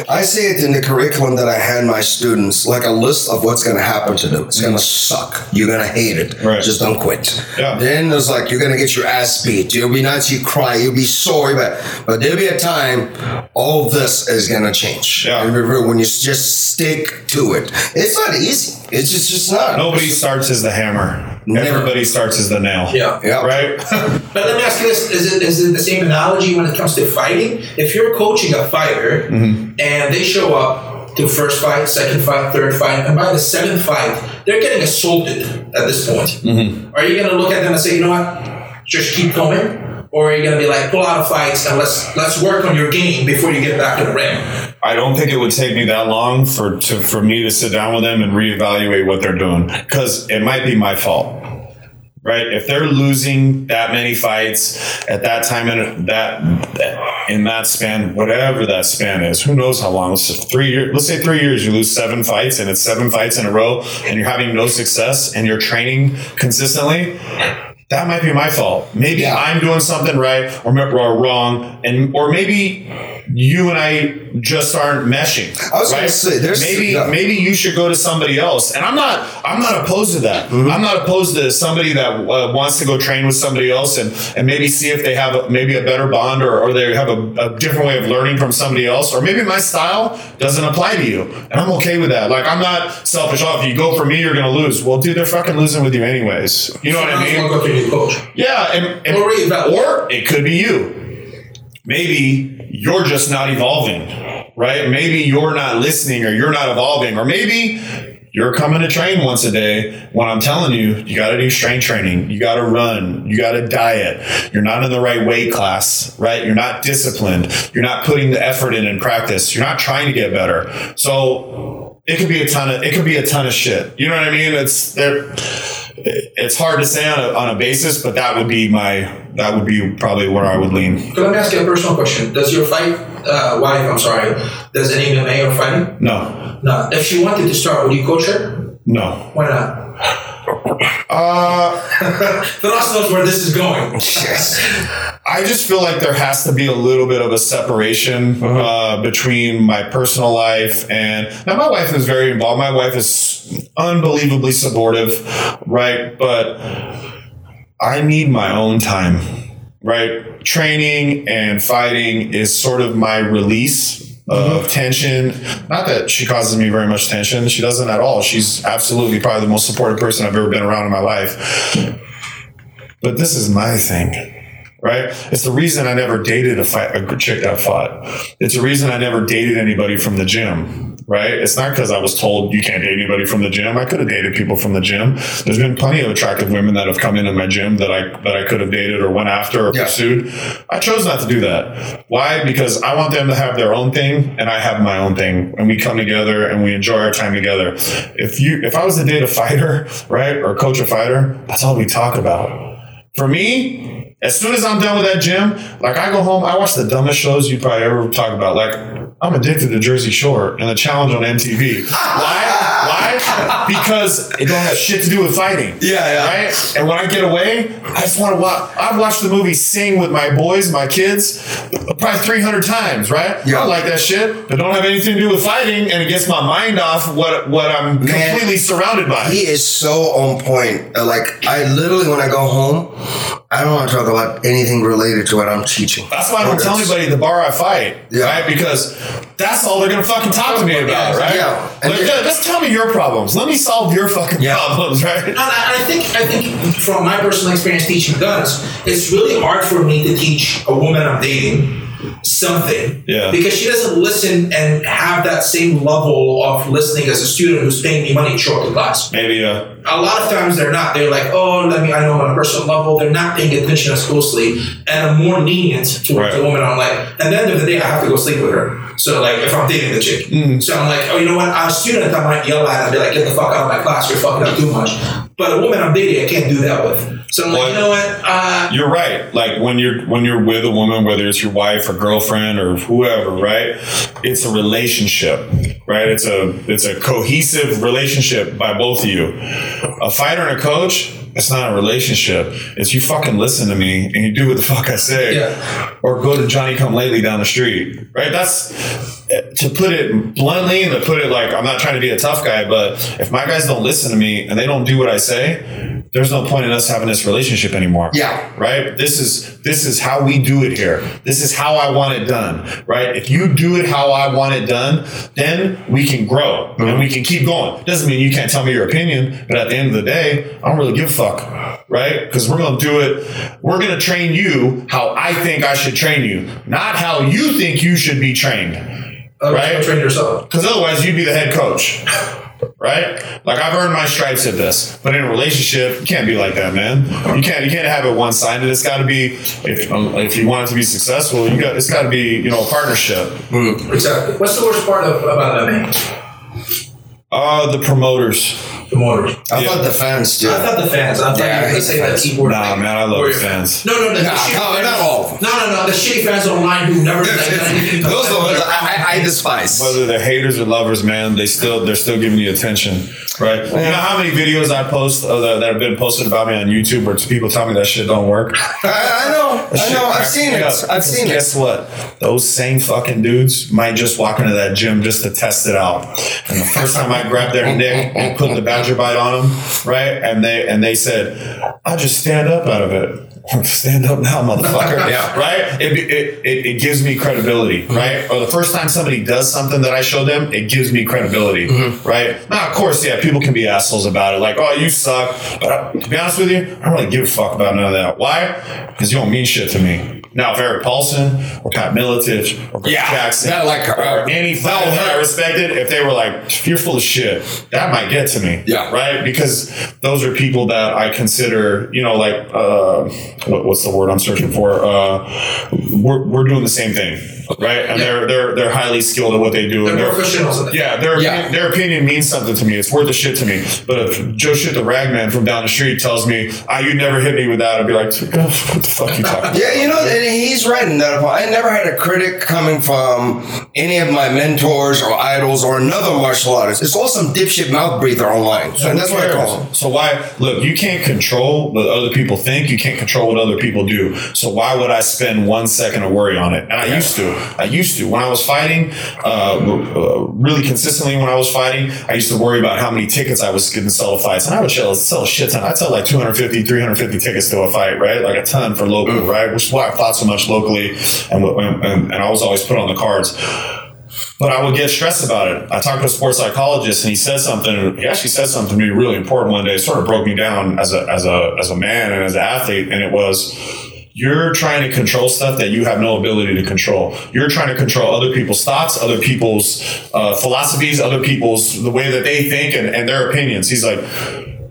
I say it in the curriculum that I hand my students, like a list of what's going to happen to them. It's going to suck. You're going to hate it. Right. Just don't quit. Yeah. Then there's like you're going to get your ass beat. You'll be nuts. You cry. You'll be sore. But but there'll be a time all this is going to change. Yeah. Remember, when you just stick to it, it's not easy. It's just just not. Nobody starts as the hammer. Everybody starts as the nail. Yeah. Yeah. Right? But let me ask you this: Is it is it the same analogy when it comes to fighting? If you're coaching a fighter mm-hmm. and they show up to first fight, second fight, third fight, and by the seventh fight, they're getting assaulted at this point. Mm-hmm. Are you going to look at them and say, you know what, just keep going? Or are you going to be like, pull out of fights and let's let's work on your game before you get back to the ring? I don't think it would take me that long for to, for me to sit down with them and reevaluate what they're doing because it might be my fault. Right? If they're losing that many fights at that time in that, in that span, whatever that span is, who knows how long? Let's three years. Let's say three years. You lose seven fights, and it's seven fights in a row, and you're having no success, and you're training consistently. That might be my fault. Maybe Yeah. I'm doing something right or, or wrong, and or maybe you and I just aren't meshing. I was gonna right? say, there's- maybe yeah. maybe you should go to somebody else. And I'm not I'm not opposed to that. Mm-hmm. I'm not opposed to somebody that uh, wants to go train with somebody else and and maybe see if they have a, maybe a better bond or, or they have a, a different way of learning from somebody else or maybe my style doesn't apply to you and I'm okay with that. Like I'm not selfish. Oh, if you go for me, you're gonna lose. Well, dude, they're fucking losing with you anyways. You know what I mean? Coach. Yeah, and, and Or reevaluate. or it could be you. Maybe you're just not evolving, right? Maybe you're not listening or you're not evolving, or maybe you're coming to train once a day when I'm telling you, you got to do strength training, you got to run, you got to diet. You're not in the right weight class, right? You're not disciplined. You're not putting the effort in in practice. You're not trying to get better. So it could be a ton of it could be a ton of shit. You know what I mean? It's there it's hard to say on a, on a basis, but that would be my that would be probably where I would lean. Let me ask you a personal question. Does your fight uh, wife, I'm sorry, does any MMA or fighting? No, No. If she wanted to start, would you coach her? no. Why not? Uh, Firas knows where this is going. yes. I just feel like there has to be a little bit of a separation uh, between my personal life and now my wife is very involved. My wife is unbelievably supportive, right? But I need my own time, right? Training and fighting is sort of my release of mm-hmm. tension. Not that she causes me very much tension. She doesn't at all. She's absolutely probably the most supportive person I've ever been around in my life. But this is my thing right? It's the reason I never dated a fight a chick that fought. It's the reason I never dated anybody from the gym, right? It's not because I was told you can't date anybody from the gym. I could have dated people from the gym. There's been plenty of attractive women that have come into my gym that I that I could have dated or went after or Yeah. pursued. I chose not to do that. Why? Because I want them to have their own thing and I have my own thing and we come together and we enjoy our time together. If you if I was to date a fighter, right, or coach a fighter, that's all we talk about. For me, as soon as I'm done with that gym, like I go home, I watch the dumbest shows you probably ever talk about. Like I'm addicted to Jersey Shore and the challenge on MTV. Why? Why? Because it don't have shit to do with fighting. Yeah, yeah. Right? And when I get away, I just want to watch. I've watched the movie Sing with my boys, my kids, probably 300 times. Right? Yeah. I like that shit, but don't have anything to do with fighting, and it gets my mind off what what I'm Man, completely surrounded by. He is so on point. Uh, Like I literally, when I go home, I don't want to talk about anything related to what I'm teaching. That's why I don't tell anybody the bar I fight, Yeah. right? Because that's all they're gonna fucking talk to me about, right? Yeah. Like, just- tell me your problems. Let me solve your fucking Yeah. problems, right? And I I think I think from my personal experience teaching guns, it's really hard for me to teach a woman I'm dating something Yeah. because she doesn't listen and have that same level of listening as a student who's paying me money to show up to class. Maybe uh, A lot of times they're not. They're like, oh, let me. I know on a personal level, they're not paying attention as closely, and I'm more lenient towards Right. the woman. I'm like, at the end of the day, I have to go sleep with her. So like if I'm dating the chick, Mm. so I'm like, oh, you know what? As A student I might yell at and be like, get the fuck out of my class, you're fucking up too much. But a woman I'm dating, I can't do that with. So I'm like, Well, you know what? Uh, You're right. Like when you're when you're with a woman, whether it's your wife or girlfriend or whoever, right? It's a relationship, right? It's a it's a cohesive relationship by both of you. A fighter and a coach, it's not a relationship. It's you fucking listen to me and you do what the fuck I say, Yeah. or go to Johnny Come Lately down the street, right? That's to put it bluntly and to put it like I'm not trying to be a tough guy, but if my guys don't listen to me and they don't do what I say, there's no point in us having this relationship anymore. Yeah. right? This is this is how we do it here. This is how i want it done right? If you do it how i want it done then we can grow and we can keep going. Doesn't mean you can't tell me your opinion but at the end of the day i don't really give a fuck right? Because we're going to do it. We're going to train you how i think i should train you not how you think you should be trained. Uh, right. train yourself. because otherwise you'd be the head coach right like i've earned my stripes at this but in a relationship you can't be like that man you can't you can't have it one-sided it's got to be if, um, if you want it to be successful you got it's got to be you know a partnership Exactly. What's the worst part of, about MMA? Uh the promoters The motors. I Yeah. thought the fans too. I thought the fans. I thought Yeah, you were gonna say that keyboard. Nah, thing. man, I love the fans. No, no, the, the Nah, shitty no, fans- not all of them. No, no, no. The shitty fans online who never done anything. Those are the ones I, I, I despise. whether they're haters or lovers, man, they still they're still giving you attention, right? You know how many videos I post uh, that, that have been posted about me on YouTube or people tell me that shit don't work. I, I know. I know. I've seen it. up. I've seen it. Guess what? Those same fucking dudes might just walk into that gym just to test it out. And the first time I grabbed their neck and put the badger bite on them, right? And they and they said, "I'll just stand up out of it." Stand up now, motherfucker. Yeah. Right? It, it, it, it gives me credibility, right? Or the first time somebody does something that I show them, it gives me credibility, right? Now, of course, yeah, people can be assholes about it, like, oh, you suck. But uh, to be honest with you, I don't really give a fuck about none of that. Why? Because you don't mean shit to me. Now, if Erik Paulson or Pat Miletich or Greg Yeah, Jackson that, like, uh, or any fighter that I respected, if they were like, you're full of shit, that might get to me. Yeah. Right? Because those are people that I consider, you know, like, uh, what, what's the word I'm searching for? Uh, we're, we're doing the same thing. Right? And Yeah. they're, they're, they're highly skilled at what they do. They're and they're, professionals yeah, their, Yeah. Opinion, their opinion means something to me. It's worth a shit to me. But if Joe Shit the Ragman from down the street tells me, ah, you never hit me with that, I'd be like, what the fuck you talking? Yeah, you know, and he's right in that. I never had a critic coming from any of my mentors or idols or another martial artist. It's all some dipshit mouth breather online. So that's what I call him. So why look, you can't control what other people think, you can't control what other people do. So why would I spend one second of worry on it? And I used to. I used to. When I was fighting, uh, uh, really consistently when I was fighting, I used to worry about how many tickets I was going to sell to fights. And I would sell, sell a shit ton. I'd sell like 250, 350 tickets to a fight, right? Like a ton for local, right? Which is why I fought so much locally and, and, and I was always put on the cards. But I would get stressed about it. I talked to a sports psychologist, and he said something. He actually said something to me really important one day. It sort of broke me down as a as a as a man and as an athlete. And it was, you're trying to control stuff that you have no ability to control. You're trying to control other people's thoughts, other people's uh, philosophies, other people's the way that they think and, and their opinions. He's like,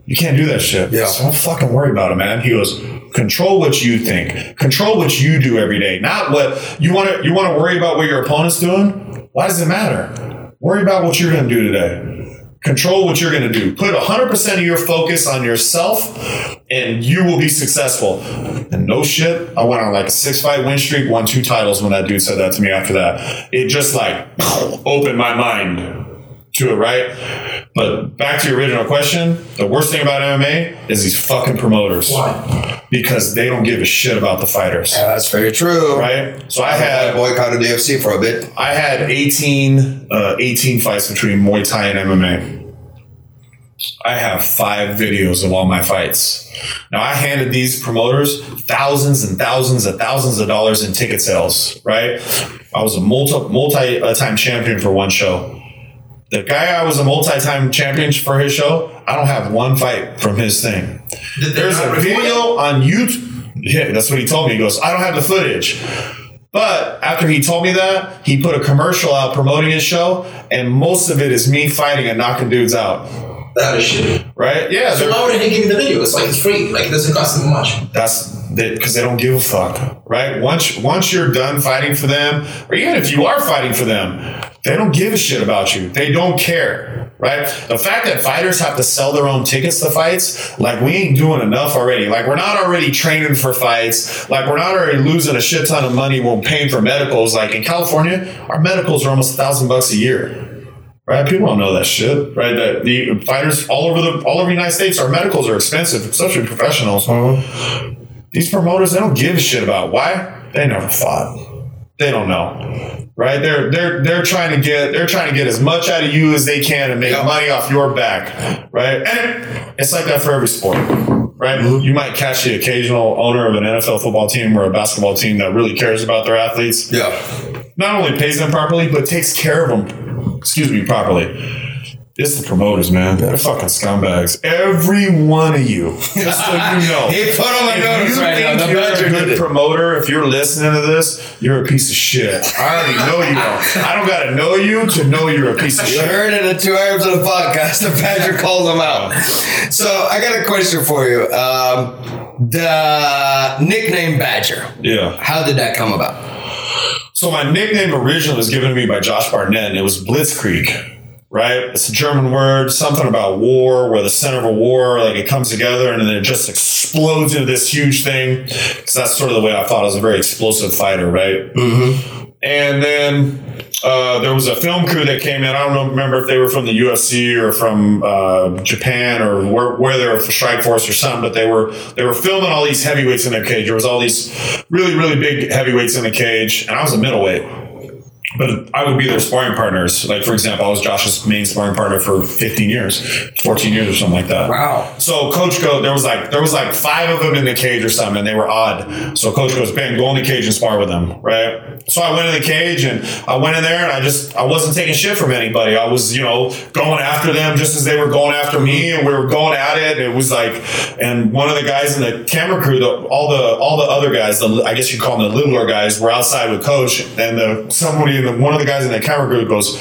you can't do that shit. Yeah. So don't fucking worry about it, man. He goes, control what you think. Control what you do every day. Not what you want to you want to worry about what your opponent's doing. Why does it matter? Worry about what you're going to do today. Control what you're going to do. Put 100% of your focus on yourself and you will be successful. And no shit, I went on like a six fight win streak, won two titles when that dude said that to me after that. It just like opened my mind to it, right? But back to your original question, the worst thing about MMA is these fucking promoters. Why? Because they don't give a shit about the fighters. Yeah, that's very true. Right? So I I had boycotted the UFC for a bit. I had 18, uh, 18 fights between Muay Thai and MMA. I have five videos of all my fights. Now I handed these promoters thousands and thousands and thousands of dollars in ticket sales. Right? I was a multi multi time champion for one show. The guy I was a multi time champion for his show, I don't have one fight from his thing. There's a video on YouTube. Yeah, that's what he told me. He goes, I don't have the footage. But after he told me that, he put a commercial out promoting his show, and most of it is me fighting and knocking dudes out. That is shit. Right? Yeah, So why would he give you the video? It's like it's free. Like it doesn't cost him much. that's because they don't give a fuck, right? Once once you're done fighting for them, or even if you are fighting for them, they don't give a shit about you. They don't care, right? The fact that fighters have to sell their own tickets to fights, like we ain't doing enough already. Like we're not already training for fights. Like we're not already losing a shit ton of money when paying for medicals. Like in California, our medicals are almost a thousand bucks a year right? People don't know that shit, right? That the fighters all over the all over the United States, our medicals are expensive, especially professionals. Uh-huh. These promoters, they don't give a shit about why they never fought. They don't know, right? They're they're they're trying to get they're trying to get as much out of you as they can and make Yeah. money off your back, right? And it's like that for every sport. Right, mm-hmm. you might catch the occasional owner of an NFL football team or a basketball team that really cares about their athletes Yeah. not only pays them properly, but takes care of them, excuse me, properly. It's the promoters, man. They're fucking scumbags. Every one of you. Just so you know. He put on my notice you right think you're a good promoter, if you're listening to this, you're a piece of shit. I already know you are. I don't gotta know you to know you're a piece of You shit. heard it in two hours of the podcast. The Badger called them out. So I got a question for you. Um, the nickname Badger. Yeah. How did that come about? So my nickname originally was given to me by Josh Barnett, and it was Blitzkrieg. Right? It's a German word, something about war, where the center of a war, like it comes together and then it just explodes into this huge thing. Because that's sort of the way I thought I was a very explosive fighter, right? Mm-hmm. And then uh, there was a film crew that came in. I don't remember if they were from the UFC or from uh, Japan or where, where they were for Strikeforce or something, but they were they were filming all these heavyweights in their cage. There was all these really really big heavyweights in the cage, and I was a middleweight but I would be their sparring partners. Like for example, I was Josh's main sparring partner for 15 years, 14 years or something like that. Wow. So coach go there was like there was like five of them in the cage or something, and they were odd. So coach goes, Ben, go in the cage and spar with them, right? So I went in the cage and I went in there and I just I wasn't taking shit from anybody. I was you know going after them just as they were going after me, and we were going at it. It was like, and one of the guys in the camera crew, the, all the all the other guys, the I guess you call them the littler guys, were outside with coach, and the somebody in the one of the guys in the camera crew goes,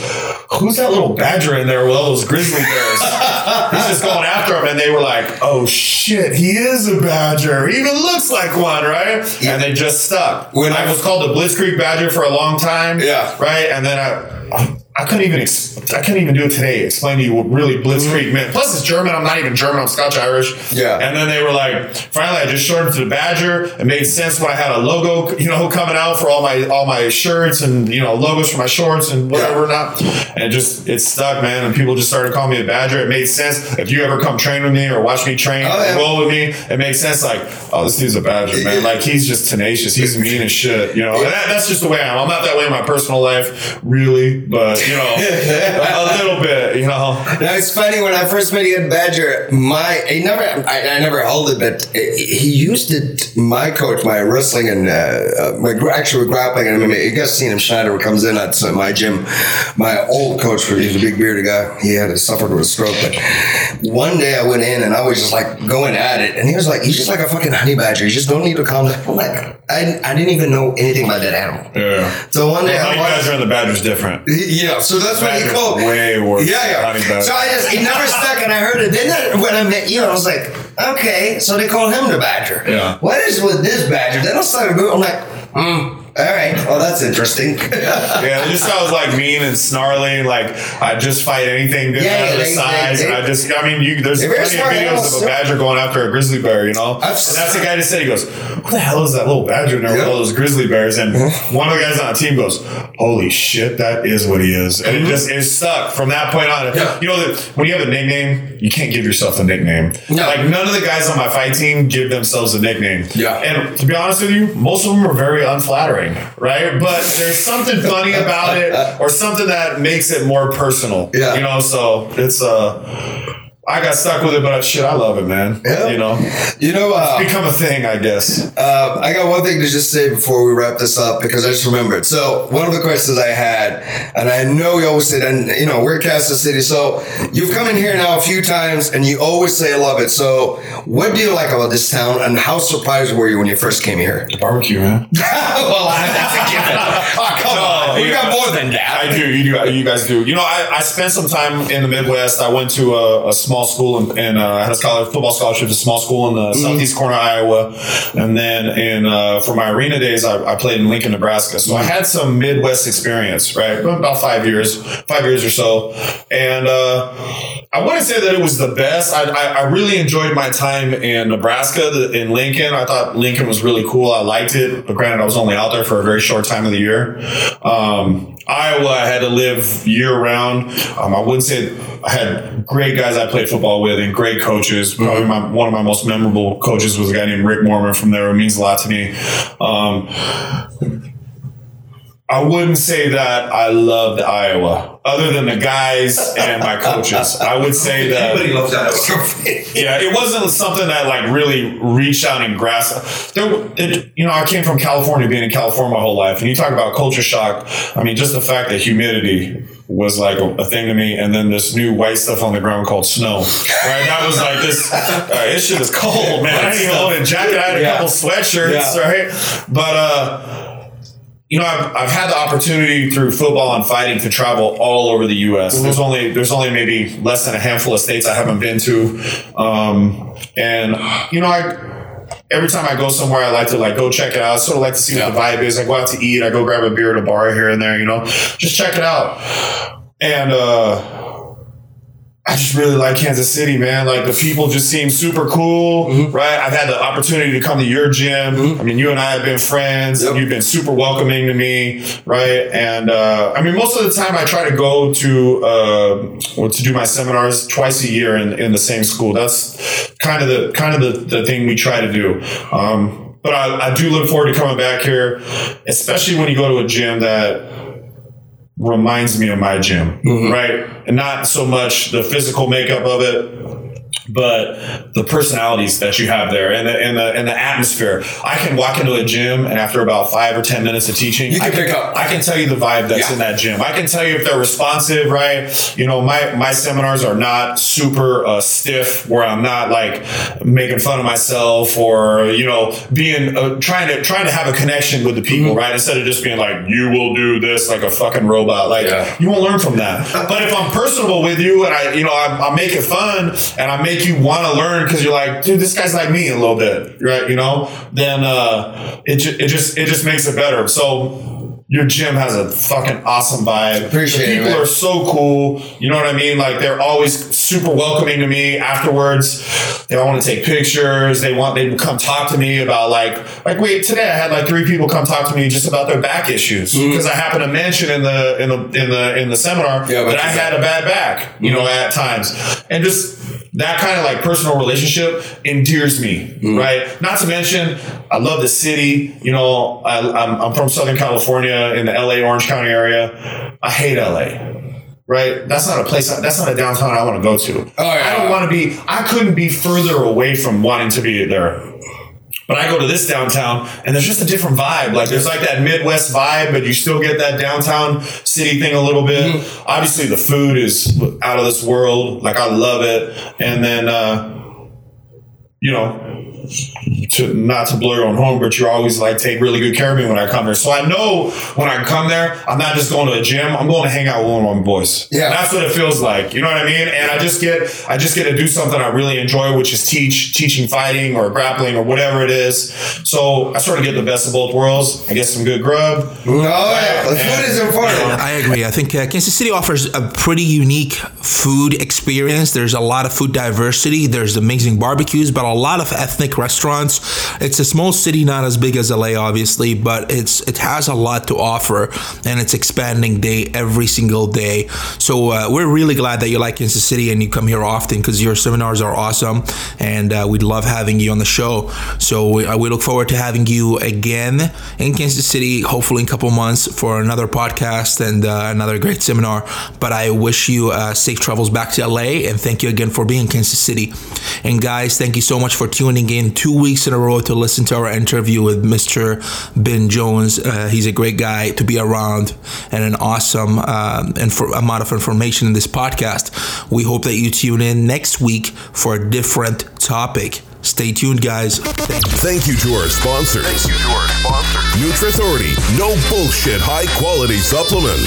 "Who's that little badger in there with all those grizzly bears?" He's just going after him, and they were like, "Oh shit, he is a badger. He even looks like one, right?" And they just stuck. When I I- was called the Blitzkrieg Badger for a long time. Yeah. right. And then I, I couldn't even, ex- I couldn't even do it today. Explain to you what really Blitzkrieg mm-hmm. meant. Plus, it's German. I'm not even German. I'm Scotch Irish. Yeah. And then they were like, finally, I just shortened to the Badger. It made sense when I had a logo, you know, coming out for all my all my shirts and you know logos for my shorts and whatever not. And it just it stuck, man. And people just started calling me a Badger. It made sense. If you ever come train with me or watch me train Oh, yeah. roll with me, it makes sense. Like, oh, this dude's a Badger, man. Like he's just tenacious. He's mean as shit. You know, that, that's just the way I am. I'm not that way in my personal life, really, but you know, a, little bit. You know. Now it's funny when I first met at Badger. My he never I, I never held it, but he used it. My coach, my wrestling and uh, uh, my actually grappling and MMA. You guys seen him? Schneider comes in at uh, my gym. My old coach, he's a big bearded guy. He had suffered with a stroke, but one day I went in and I was just like going at it, and he was like, "He's just like a fucking honey badger. You just don't need to calm down." I'm like, I, I didn't even know anything about that animal. Yeah. So one day The I honey watched- badger and the badger's different. yeah, so that's what he called. way worse Yeah, yeah. honey badger. So I just it never stuck, and I heard it. Then when I met you, I was like, okay, so they call him the Badger. Yeah. What is with this Badger? Then I started going. I'm like, hmm. All right. Well, that's interesting. Yeah, they just sounds like mean and snarling. Like I just fight anything good Yeah, out of the they- size, and I just, I mean, you, there's plenty of videos of a badger going after a grizzly bear. You know, I've- and that's the guy that said he goes, "What the hell is that little badger in there with all those grizzly bears?" And one of the guys on the team goes, "Holy shit, that is what he is," and it just is stuck from that point on. Mm-hmm. Yeah. You know when you have a nickname, you can't give yourself a nickname. No. Like none of the guys on my fight team give themselves a nickname. Yeah. and to be honest with you, most of them are very unflattering, right? But there's something funny about it, or something that makes it more personal. Yeah. you know. So it's uh, I got stuck with it, but shit, I love it, man. Yeah. You know, you know, uh, become a thing, I guess. Uh, I got one thing to just say before we wrap this up because I just remembered. So one of the questions I had, and I know you always say, and you know we're Kansas City, so you've come in here now a few times, and you always say I love it. So what do you like about this town, and how surprised were you when you first came here? The Barbecue, man. well, I- that's a given. Oh, on, we got more than that. I do. You do. You guys do. You know, I, I spent some time in the Midwest. I went to a, a small school and uh, I had a scholarship, football scholarship to a small school in the southeast corner of Iowa, and then in uh, for my arena days, I, I played in Lincoln, Nebraska. So I had some Midwest experience, right? About five years, five years or so, and uh, I wouldn't say that it was the best. I, I, I really enjoyed my time in Nebraska, the, in Lincoln. I thought Lincoln was really cool. I liked it, but granted, I was only out there for a very short time of the year. Um, Iowa, I had to live year round. Um, I wouldn't say I had great guys I played football with and great coaches. Probably my, one of my most memorable coaches was a guy named Rick Mormon from there. It means a lot to me. Um, I wouldn't say that I loved Iowa, other than the guys and my coaches. I would say that Everybody loves that. yeah, it wasn't something that like really reached out and grasped. There, it, you know, I came from California, being in California my whole life, and you talk about culture shock. I mean, just the fact that humidity was like a, a thing to me, and then this new white stuff on the ground called snow. Right, that was like this. Uh, this shit is cold, man. I didn't even own a jacket. I had a Yeah. couple sweatshirts, Yeah. right? But uh you know, I've, I've had the opportunity through football and fighting to travel all over the U.S. There's only there's only maybe less than a handful of states I haven't been to, um, and you know, I every time I go somewhere, I like to like go check it out. I sort of like to see what the vibe is. I go out to eat. I go grab a beer at a bar here and there. You know, just check it out. And uh, I just really like Kansas City, man. Like the people just seem super cool, Mm-hmm. right? I've had the opportunity to come to your gym. I mean, you and I have been friends. Yep. You've been super welcoming to me, right? And uh, I mean, most of the time, I try to go to uh, to do my seminars twice a year in, in the same school. That's kind of the kind of the, the thing we try to do. Um, but I, I do look forward to coming back here, especially when you go to a gym that reminds me of my gym, mm-hmm. right? And not so much the physical makeup of it, but the personalities that you have there and the and the and the atmosphere. I can walk into a gym and after about five or ten minutes of teaching, You can I pick up. I can tell you the vibe that's Yeah. in that gym. I can tell you if they're responsive, right? You know, my my seminars are not super uh, stiff where I'm not like making fun of myself or you know being uh, trying to trying to have a connection with the people, right? Instead of just being like you will do this like a fucking robot. Like Yeah. you won't learn from that. but if I'm personable with you and I you know I, I make it fun and Make you want to learn because you're like, dude, this guy's like me a little bit, right? You know, then uh, it ju- it just it just makes it better. So. Your gym has a fucking awesome vibe. Appreciate the it, people are so cool. You know what I mean? Like they're always super welcoming to me. Afterwards, they want to take pictures. They want they come talk to me about like like wait today I had like three people come talk to me just about their back issues because I happened to mention in the in the in the in the seminar Mm-hmm. Yeah, that I had a bad back. You know at times and just that kind of like personal relationship endears me, Mm-hmm. right? Not to mention, I love the city. You know, I, I'm, I'm from Southern California in the LA Orange County area. I hate LA. Right, that's not a place. That's not a downtown I want to go to. Oh, yeah. I don't want to be. I couldn't be further away from wanting to be there. But I go to this downtown and there's just a different vibe. Like there's like that Midwest vibe, but you still get that downtown city thing a little bit. Mm-hmm. Obviously the food is out of this world. Like I love it. And then uh you know, to not to blow your own home, but you're always like take really good care of me when I come there. So I know when I come there, I'm not just going to a gym. I'm going to hang out with one of my boys. Yeah. that's what it feels like. You know what I mean? And I just get, I just get to do something I really enjoy, which is teach, teaching fighting or grappling or whatever it is. So I sort of get the best of both worlds. I get some good grub. Oh yeah, the food is important. I agree. I think uh, Kansas City offers a pretty unique food experience. There's a lot of food diversity. There's amazing barbecues, but a lot of ethnic restaurants. It's a small city, not as big as LA, obviously, but it's it has a lot to offer, and it's expanding day every single day. So uh, we're really glad that you like Kansas City and you come here often because your seminars are awesome, and uh, we'd love having you on the show. So we, uh, we look forward to having you again in Kansas City, hopefully in a couple months for another podcast and uh, another great seminar. But I wish you uh, safe travels back to LA and thank you again for being in Kansas City. And guys, thank you so much for tuning in two weeks in a row to listen to our interview with Mr. Ben Jones. Uh, he's a great guy to be around and an awesome um, infor- amount of information in this podcast. We hope that you tune in next week for a different topic. Stay tuned, guys. Thank you. Thank you to our sponsors. NutriAuthority, no bullshit, high quality supplement.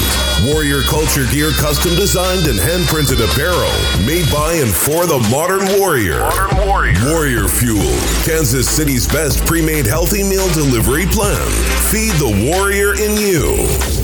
Warrior Culture Gear, custom designed and hand printed apparel, made by and for the modern warrior. Modern Warrior. Warrior Fuel, Kansas City's best pre made healthy meal delivery plan. Feed the warrior in you.